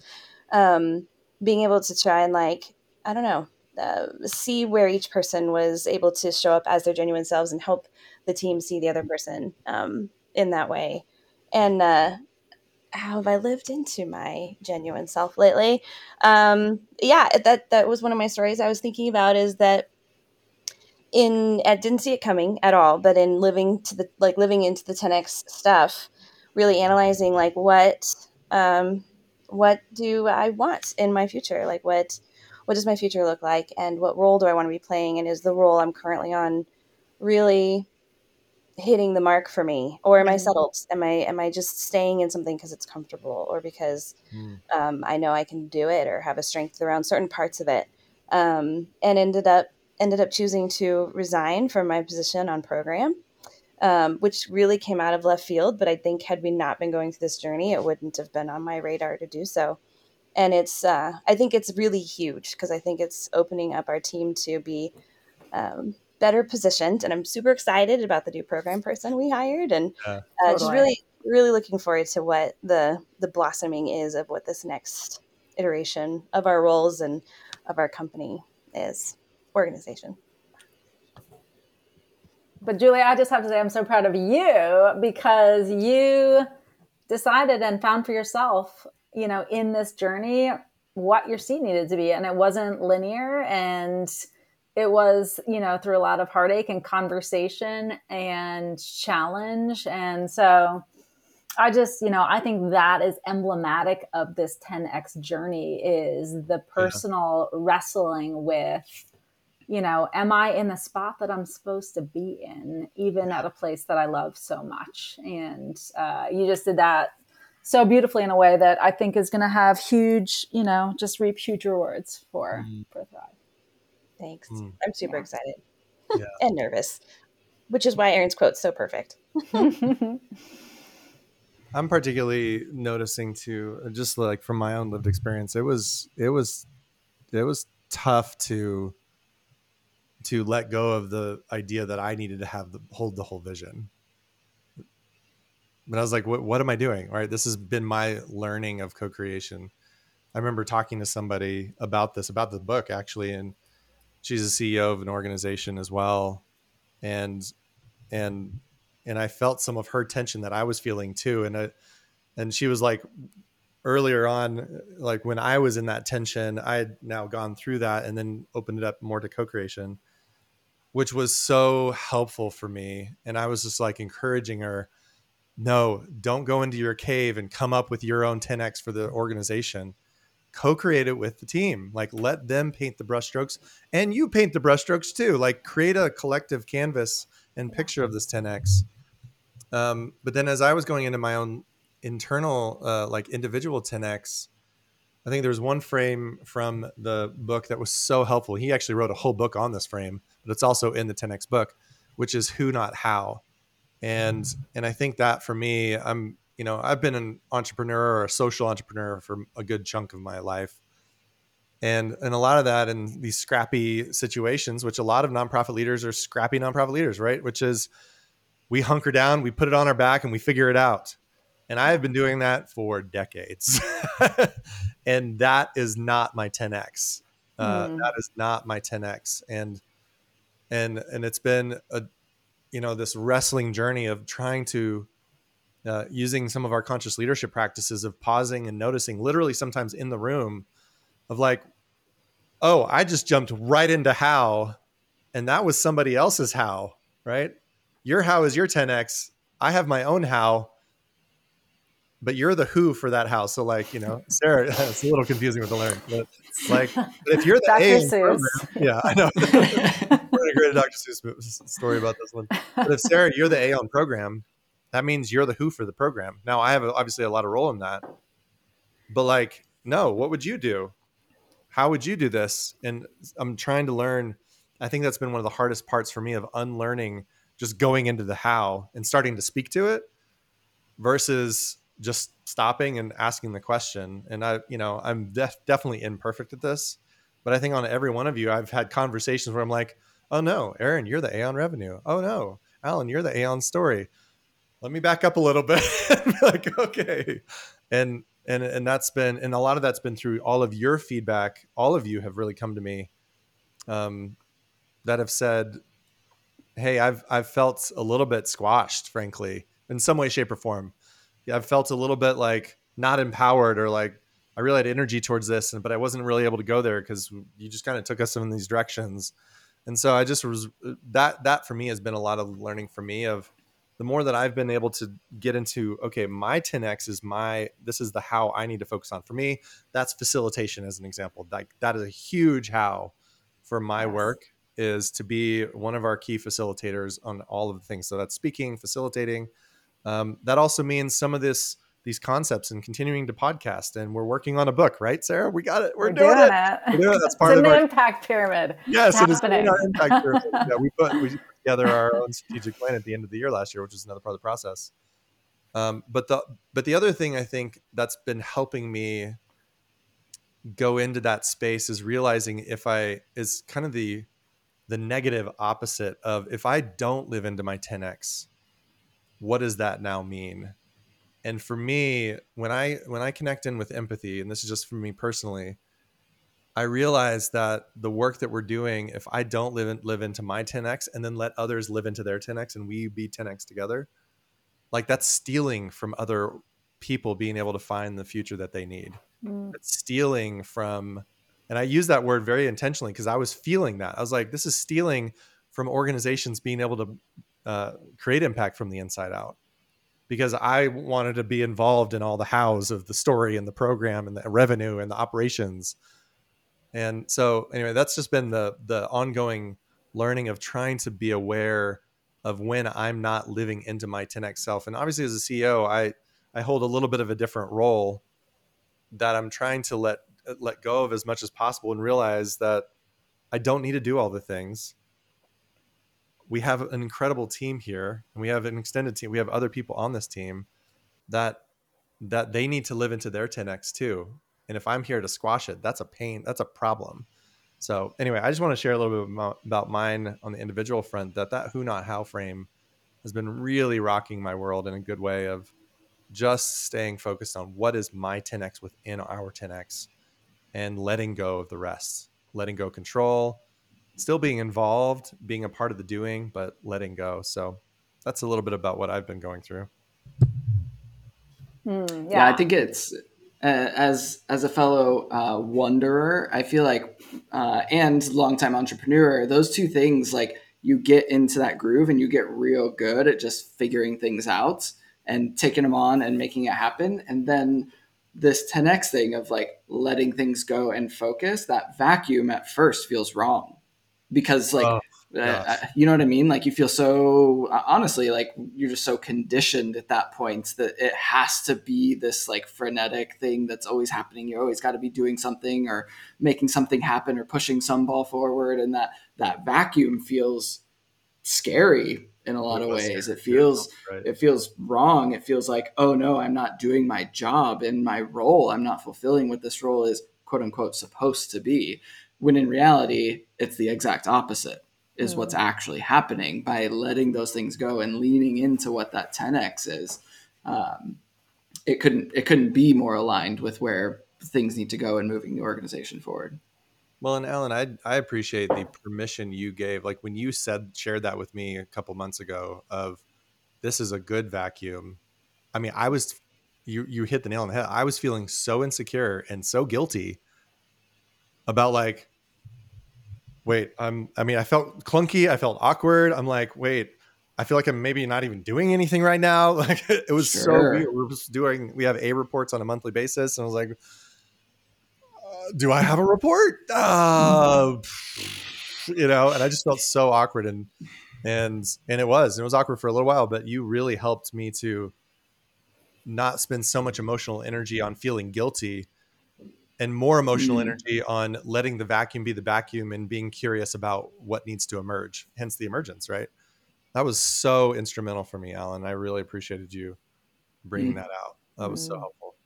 um, being able to try and like i don't know uh, see where each person was able to show up as their genuine selves and help the team see the other person um, in that way. And uh, how have I lived into my genuine self lately? Um, yeah, that that was one of my stories I was thinking about. Is that in I didn't see it coming at all, but in living to the like living into the 10x stuff, really analyzing like what um, what do I want in my future? Like what what does my future look like, and what role do I want to be playing, and is the role I'm currently on really hitting the mark for me or am i mm-hmm. settled am i am i just staying in something because it's comfortable or because mm. um, i know i can do it or have a strength around certain parts of it um, and ended up ended up choosing to resign from my position on program um, which really came out of left field but i think had we not been going through this journey it wouldn't have been on my radar to do so. And it's uh, i think it's really huge because i think it's opening up our team to be um, better positioned. And i'm super excited about the new program person we hired and uh, totally. just really really looking forward to what the the blossoming is of what this next iteration of our roles and of our company is organization. But julie i just have to say i'm so proud of you because you decided and found for yourself you know in this journey what your seat needed to be. And it wasn't linear and it was you know through a lot of heartache and conversation and challenge. And so i just you know i think that is emblematic of this 10x journey is the personal yeah. wrestling with you know am i in the spot that i'm supposed to be in even at a place that i love so much and uh, you just did that so beautifully in a way that i think is going to have huge you know just reap huge rewards for mm. for thrive Thanks. Mm. I'm super yeah. excited yeah. and nervous, which is why Aaron's quote's so perfect. I'm particularly noticing too, just like from my own lived experience, it was it was it was tough to to let go of the idea that I needed to have the hold the whole vision. But I was like, what, what am I doing? Right. This has been my learning of co-creation. I remember talking to somebody about this, about the book actually, and she's a CEO of an organization as well, and and and I felt some of her tension that I was feeling too, and it, and she was like earlier on like when i was in that tension i had now gone through that and then opened it up more to co-creation which was so helpful for me and i was just like encouraging her no don't go into your cave and come up with your own 10x for the organization. Co-create it with the team. Like let them paint the brushstrokes and you paint the brushstrokes too. Like create a collective canvas and picture of this 10x um, but then as i was going into my own internal uh, like individual 10x i think there's one frame from the book that was so helpful. He actually wrote a whole book on this frame but it's also in the 10x book which is who not how and and i think that for me i'm you know, I've been an entrepreneur or a social entrepreneur for a good chunk of my life. And, and a lot of that in these scrappy situations, which a lot of nonprofit leaders are scrappy nonprofit leaders, right? Which is we hunker down, we put it on our back, and we figure it out. And I have been doing that for decades. and that is not my 10x. Uh, mm. That is not my 10x. And and and it's been a you know this wrestling journey of trying to uh, using some of our conscious leadership practices of pausing and noticing literally sometimes in the room of like oh, I just jumped right into how, and that was somebody else's how, right? Your how is your 10x. I have my own how, but you're the who for that house. So, like, you know, Sarah, it's a little confusing with the learn, but like, but if you're the Dr. A program, yeah, I know. We're a Dr. Seuss story about this one. But if Sarah, you're the A on program, that means you're the who for the program. Now, I have obviously a lot of role in that, but like, no, what would you do? How would you do this? And I'm trying to learn. I think that's been one of the hardest parts for me of unlearning just going into the how and starting to speak to it versus just stopping and asking the question. And I, you know, I'm def- definitely imperfect at this, but I think on every one of you, I've had conversations where I'm like, oh no, Aaron, you're the A on revenue. Oh no, Alan, you're the A on story. Let me back up a little bit. Like okay. And and and that's been and a lot of that's been through all of your feedback. All of you have really come to me um, that have said hey i've i've felt a little bit squashed frankly in some way shape or form i've felt a little bit like not empowered or like i really had energy towards this but i wasn't really able to go there because you just kind of took us in these directions and so i just was uh, that that for me has been a lot of learning for me of the more that I've been able to get into, okay, my 10x is my, this is the how I need to focus on. For me, that's facilitation as an example. Like that is a huge how for my yes. work is to be one of our key facilitators on all of the things. So that's speaking, facilitating. Um, that also means some of this, these concepts and continuing to podcast. And we're working on a book, right, Sarah? We got it. We're, we're doing, doing, it. it. We're doing it. That's part it's of the impact pyramid. Yes, it's it is our impact pyramid. yeah, we put we together our own strategic plan at the end of the year last year, which is another part of the process. Um, but the but the other thing I think that's been helping me go into that space is realizing if I is kind of the the negative opposite of if I don't live into my 10x, what does that now mean? And for me, when I when I connect in with empathy, and this is just for me personally, I realize that the work that we're doing, if I don't live in, live into my 10x and then let others live into their 10x and we be 10x together, like that's stealing from other people being able to find the future that they need. Mm. It's stealing from, and I use that word very intentionally because I was feeling that. I was like, this is stealing from organizations being able to uh, create impact from the inside out because I wanted to be involved in all the hows of the story and the program and the revenue and the operations and so anyway, that's just been the the ongoing learning of trying to be aware of when I'm not living into my 10x self. And obviously as a CEO, I I hold a little bit of a different role that I'm trying to let let go of as much as possible and realize that I don't need to do all the things. We have an incredible team here and we have an extended team. We have other people on this team that that they need to live into their 10x too. And if I'm here to squash it, that's a pain. That's a problem. So anyway, I just want to share a little bit about mine on the individual front. That that who not how frame has been really rocking my world in a good way of just staying focused on what is my 10x within our 10x and letting go of the rest, letting go control, still being involved, being a part of the doing, but letting go. So that's a little bit about what I've been going through. Mm, yeah. yeah. I think it's uh, as as a fellow uh, wanderer, I feel like, uh, and longtime entrepreneur, those two things like you get into that groove and you get real good at just figuring things out and taking them on and making it happen, and then this 10x thing of like letting things go and focus that vacuum at first feels wrong because like oh. Uh, you know what I mean? Like you feel so honestly, like you're just so conditioned at that point that it has to be this like frenetic thing that's always happening. You always got to be doing something or making something happen or pushing some ball forward, and that that vacuum feels scary in a lot of ways. It feels right. it feels wrong. It feels like oh no, I'm not doing my job in my role. I'm not fulfilling what this role is quote unquote supposed to be. When in reality, it's the exact opposite is mm. what's actually happening by letting those things go and leaning into what that 10x is. Um, it couldn't it couldn't be more aligned with where things need to go and moving the organization forward. Well, and Alan, I I appreciate the permission you gave. Like when you said shared that with me a couple months ago of this is a good vacuum. I mean, I was you you hit the nail on the head. I was feeling so insecure and so guilty about like wait, I'm, I mean, I felt clunky. I felt awkward. I'm like, wait, I feel like I'm maybe not even doing anything right now. Like it was sure. so weird. We're just doing, we have A reports on a monthly basis. And I was like, uh, do I have a report? Uh, you know, and I just felt so awkward and, and, and it was, and it was awkward for a little while, but you really helped me to not spend so much emotional energy on feeling guilty and more emotional mm. energy on letting the vacuum be the vacuum and being curious about what needs to emerge hence the emergence right? That was so instrumental for me alan. I really appreciated you bringing mm. that out. That was so helpful.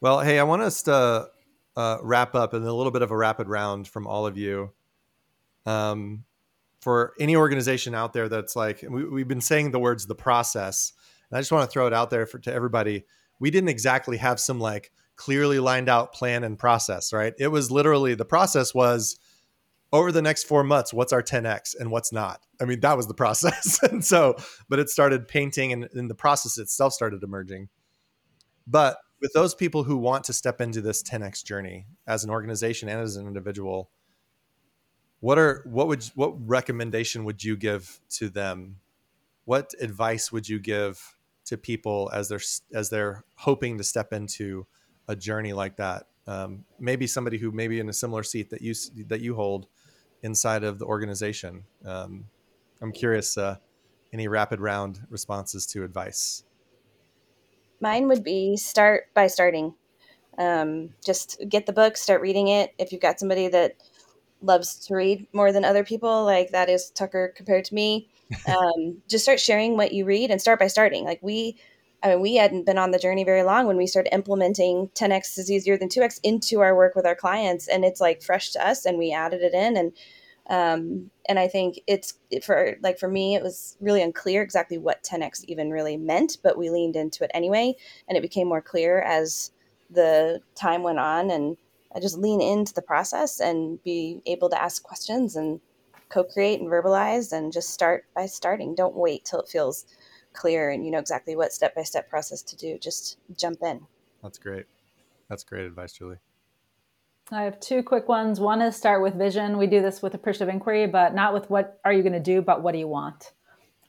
Well hey i want us to uh, wrap up in a little bit of a rapid round from all of you. Um, for any organization out there that's like we, have been saying the words the process and i just want to throw it out there for, to everybody. We didn't exactly have some like clearly lined out plan and process, right? It was literally the process was over the next four months, what's our 10x and what's not? I mean, that was the process. and so, but it started painting and, and the process itself started emerging. But with those people who want to step into this 10x journey as an organization and as an individual, what are what would what recommendation would you give to them? What advice would you give to people as they're as they're hoping to step into a journey like that. Um, maybe somebody who maybe in a similar seat that you that you hold inside of the organization. Um, I'm curious. Uh, any rapid round responses to advice? Mine would be start by starting. Um, just get the book, start reading it. If you've got somebody that loves to read more than other people, like that is Tucker compared to me, um, just start sharing what you read and start by starting. Like we I mean, we hadn't been on the journey very long when we started implementing 10x is easier than 2x into our work with our clients, and it's like fresh to us, and we added it in, and um, and I think it's for like for me, it was really unclear exactly what 10x even really meant, but we leaned into it anyway, and it became more clear as the time went on, and I just lean into the process and be able to ask questions and co-create and verbalize, and just start by starting. Don't wait till it feels clear and you know exactly what step by step process to do. Just jump in. That's great. That's great advice, Julie. I have two quick ones. One is start with vision. We do this with appreciative inquiry, but not with what are you going to do, but what do you want?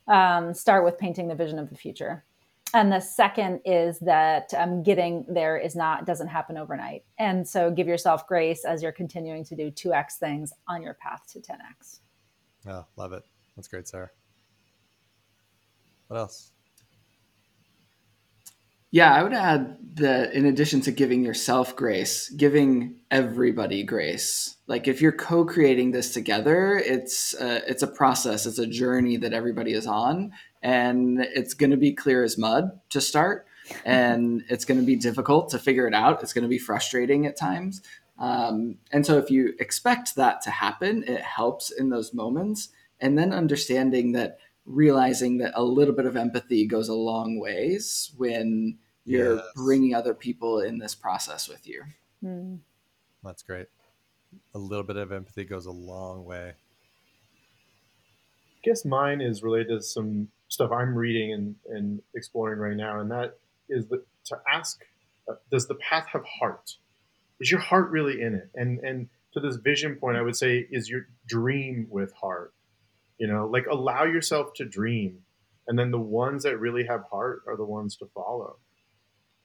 Um, start with painting the vision of the future. And the second is that um, getting there is not doesn't happen overnight, and so give yourself grace as you're continuing to do two x things on your path to ten x. Oh, love it. That's great, Sarah. What else? Yeah, I would add that in addition to giving yourself grace, giving everybody grace. Like if you're co-creating this together, it's a, it's a process, it's a journey that everybody is on, and it's going to be clear as mud to start, and it's going to be difficult to figure it out. It's going to be frustrating at times, um, and so if you expect that to happen, it helps in those moments, and then understanding that realizing that a little bit of empathy goes a long ways when you're yes. bringing other people in this process with you. Mm. That's great. A little bit of empathy goes a long way. I guess mine is related to some stuff I'm reading and, and exploring right now, and that is the, to ask, uh, does the path have heart? Is your heart really in it? And and to this vision point, I would say, is your dream with heart? You know like allow yourself to dream. And then the ones that really have heart are the ones to follow.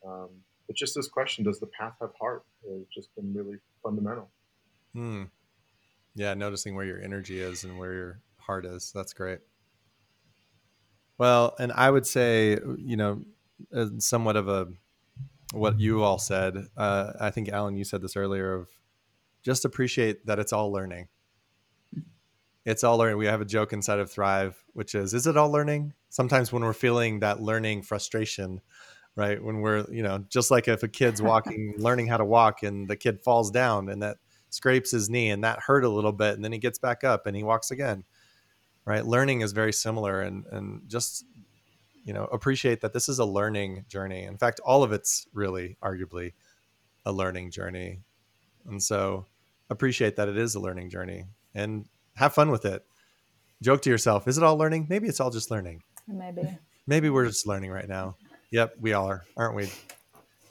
Um, but just this question does the path have heart? Has just been really fundamental. Hmm. yeah noticing where your energy is and where your heart is. That's great. Well and i would say you know somewhat of a what you all said uh, i think alan you said this earlier of just appreciate that it's all learning it's all learning. We have a joke inside of Thrive, which is, is it all learning? Sometimes when we're feeling that learning frustration, right? When we're, you know, just like if a kid's walking, learning how to walk and the kid falls down and that scrapes his knee and that hurt a little bit and then he gets back up and he walks again, right? Learning is very similar and, and just, you know, appreciate that this is a learning journey. In fact, all of it's really arguably a learning journey. And so appreciate that it is a learning journey and have fun with it. Joke to yourself, is it all learning? Maybe it's all just learning. Maybe. Maybe we're just learning right now. Yep, we all are, aren't we?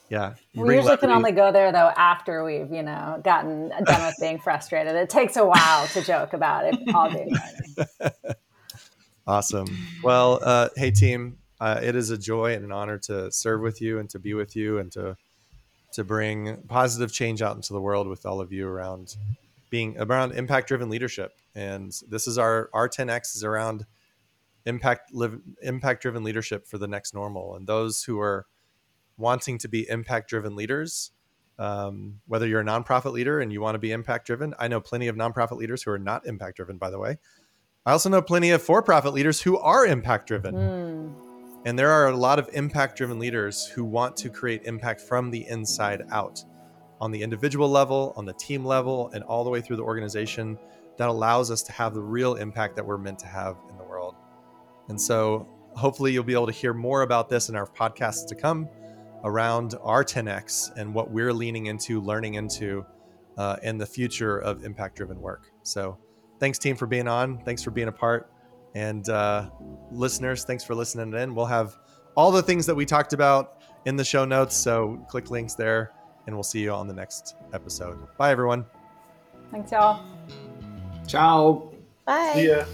Yeah. We usually can only go there though after we've, you know, gotten done with being frustrated. It takes a while to joke about it all day. awesome. Well, uh, hey team, uh, it is a joy and an honor to serve with you and to be with you and to to bring positive change out into the world with all of you around being around impact driven leadership. And this is our our 10x is around impact live impact driven leadership for the next normal and those who are wanting to be impact driven leaders um, whether you're a nonprofit leader and you want to be impact driven i know plenty of nonprofit leaders who are not impact driven by the way i also know plenty of for-profit leaders who are impact driven mm. and there are a lot of impact driven leaders who want to create impact from the inside out on the individual level on the team level and all the way through the organization that allows us to have the real impact that we're meant to have in the world and so hopefully you'll be able to hear more about this in our podcasts to come around our 10x and what we're leaning into, learning into uh, in the future of impact driven work. So thanks, team, for being on. Thanks for being a part. And uh, listeners, thanks for listening in. We'll have all the things that we talked about in the show notes. So click links there, and we'll see you on the next episode. Bye, everyone. Thanks, y'all. Ciao. Bye. See ya.